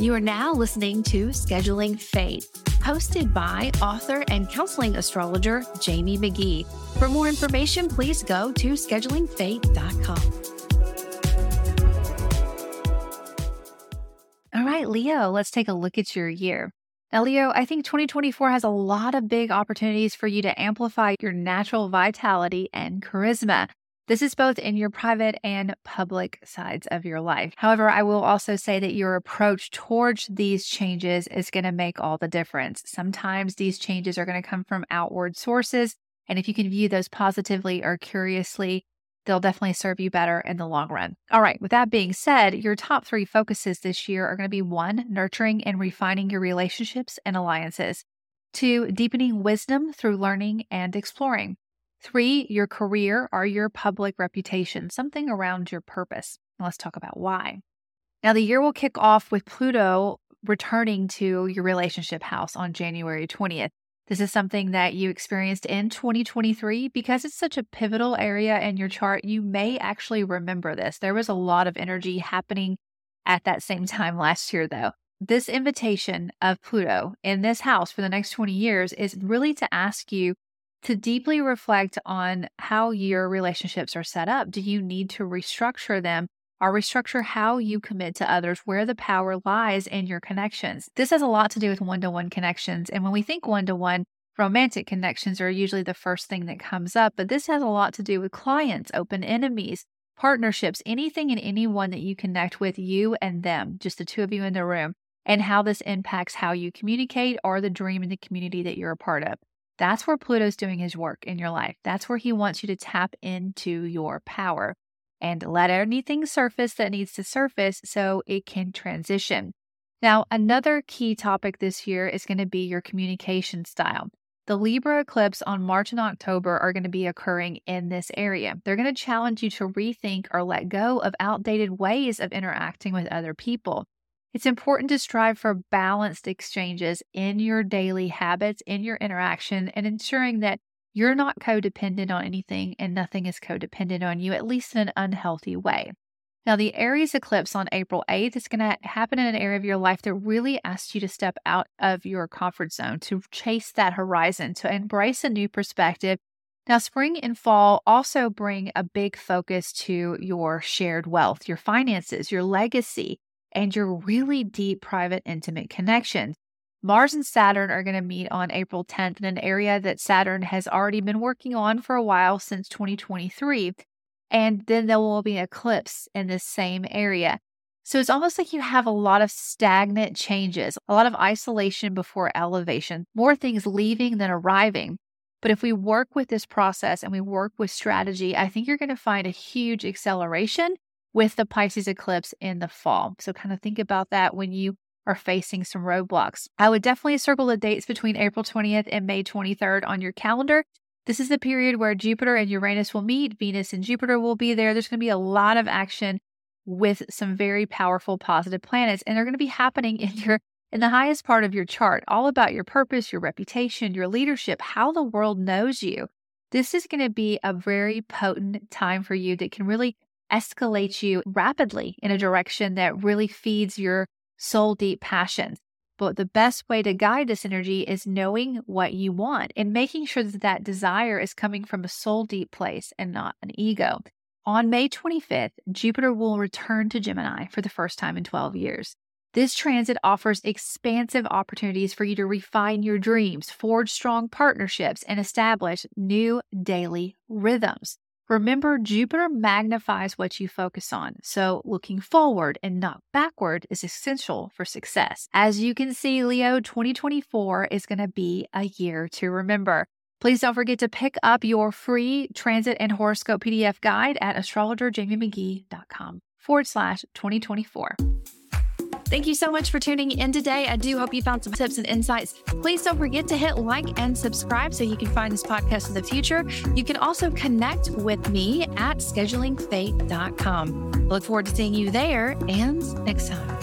You are now listening to Scheduling Fate, hosted by author and counseling astrologer Jamie Magee. For more information, please go to schedulingfate.com. All right, Leo, let's take a look at your year. Now, Leo, I think 2024 has a lot of big opportunities for you to amplify your natural vitality and charisma. This is both in your private and public sides of your life. However, I will also say that your approach towards these changes is going to make all the difference. Sometimes these changes are going to come from outward sources. And if you can view those positively or curiously, they'll definitely serve you better in the long run. All right, with that being said, your top three focuses this year are going to be one, nurturing and refining your relationships and alliances, two, deepening wisdom through learning and exploring. Three, your career or your public reputation, something around your purpose. let's talk about why. Now, the year will kick off with Pluto returning to your relationship house on January 20th. This is something that you experienced in 2023 because it's such a pivotal area in your chart. You may actually remember this. There was a lot of energy happening at that same time last year, though. This invitation of Pluto in this house for the next 20 years is really to ask you to deeply reflect on how your relationships are set up. Do you need to restructure them or restructure how you commit to others, where the power lies in your connections? This has a lot to do with one to one connections. And when we think one to one, romantic connections are usually the first thing that comes up, but this has a lot to do with clients, open enemies, partnerships, anything and anyone that you connect with, you and them, just the two of you in the room, and how this impacts how you communicate or the dream in the community that you're a part of. That's where Pluto's doing his work in your life. That's where he wants you to tap into your power and let anything surface that needs to surface so it can transition. Now, another key topic this year is going to be your communication style. The Libra eclipse on March and October are going to be occurring in this area. They're going to challenge you to rethink or let go of outdated ways of interacting with other people. It's important to strive for balanced exchanges in your daily habits, in your interaction, and ensuring that you're not codependent on anything and nothing is codependent on you, at least in an unhealthy way. Now, the Aries eclipse on April 8th is going to happen in an area of your life that really asks you to step out of your comfort zone, to chase that horizon, to embrace a new perspective. Now, spring and fall also bring a big focus to your shared wealth, your finances, your legacy, and your really deep, private, intimate connections. Mars and Saturn are going to meet on April 10th in an area that Saturn has already been working on for a while since 2023. And then there will be an eclipse in this same area. So it's almost like you have a lot of stagnant changes, a lot of isolation before elevation, more things leaving than arriving. But if we work with this process and we work with strategy, I think you're going to find a huge acceleration with the Pisces eclipse in the fall. So, kind of think about that when you are facing some roadblocks. I would definitely circle the dates between April 20th and May 23rd on your calendar. This is the period where Jupiter and Uranus will meet, Venus and Jupiter will be there. There's going to be a lot of action with some very powerful positive planets, and they're going to be happening in your in the highest part of your chart, all about your purpose, your reputation, your leadership, how the world knows you. This is going to be a very potent time for you that can really escalate you rapidly in a direction that really feeds your soul deep passions. But the best way to guide this energy is knowing what you want and making sure that that desire is coming from a soul deep place and not an ego. On May 25th, Jupiter will return to Gemini for the first time in 12 years. This transit offers expansive opportunities for you to refine your dreams, forge strong partnerships, and establish new daily rhythms. Remember, Jupiter magnifies what you focus on, so looking forward and not backward is essential for success. As you can see, Leo, 2024 is going to be a year to remember. Please don't forget to pick up your free transit and horoscope PDF guide at astrologerjamiemagee.com forward slash 2024. Thank you so much for tuning in today. I do hope you found some tips and insights. Please don't forget to hit like and subscribe so you can find this podcast in the future. You can also connect with me at schedulingfate.com. Look forward to seeing you there and next time.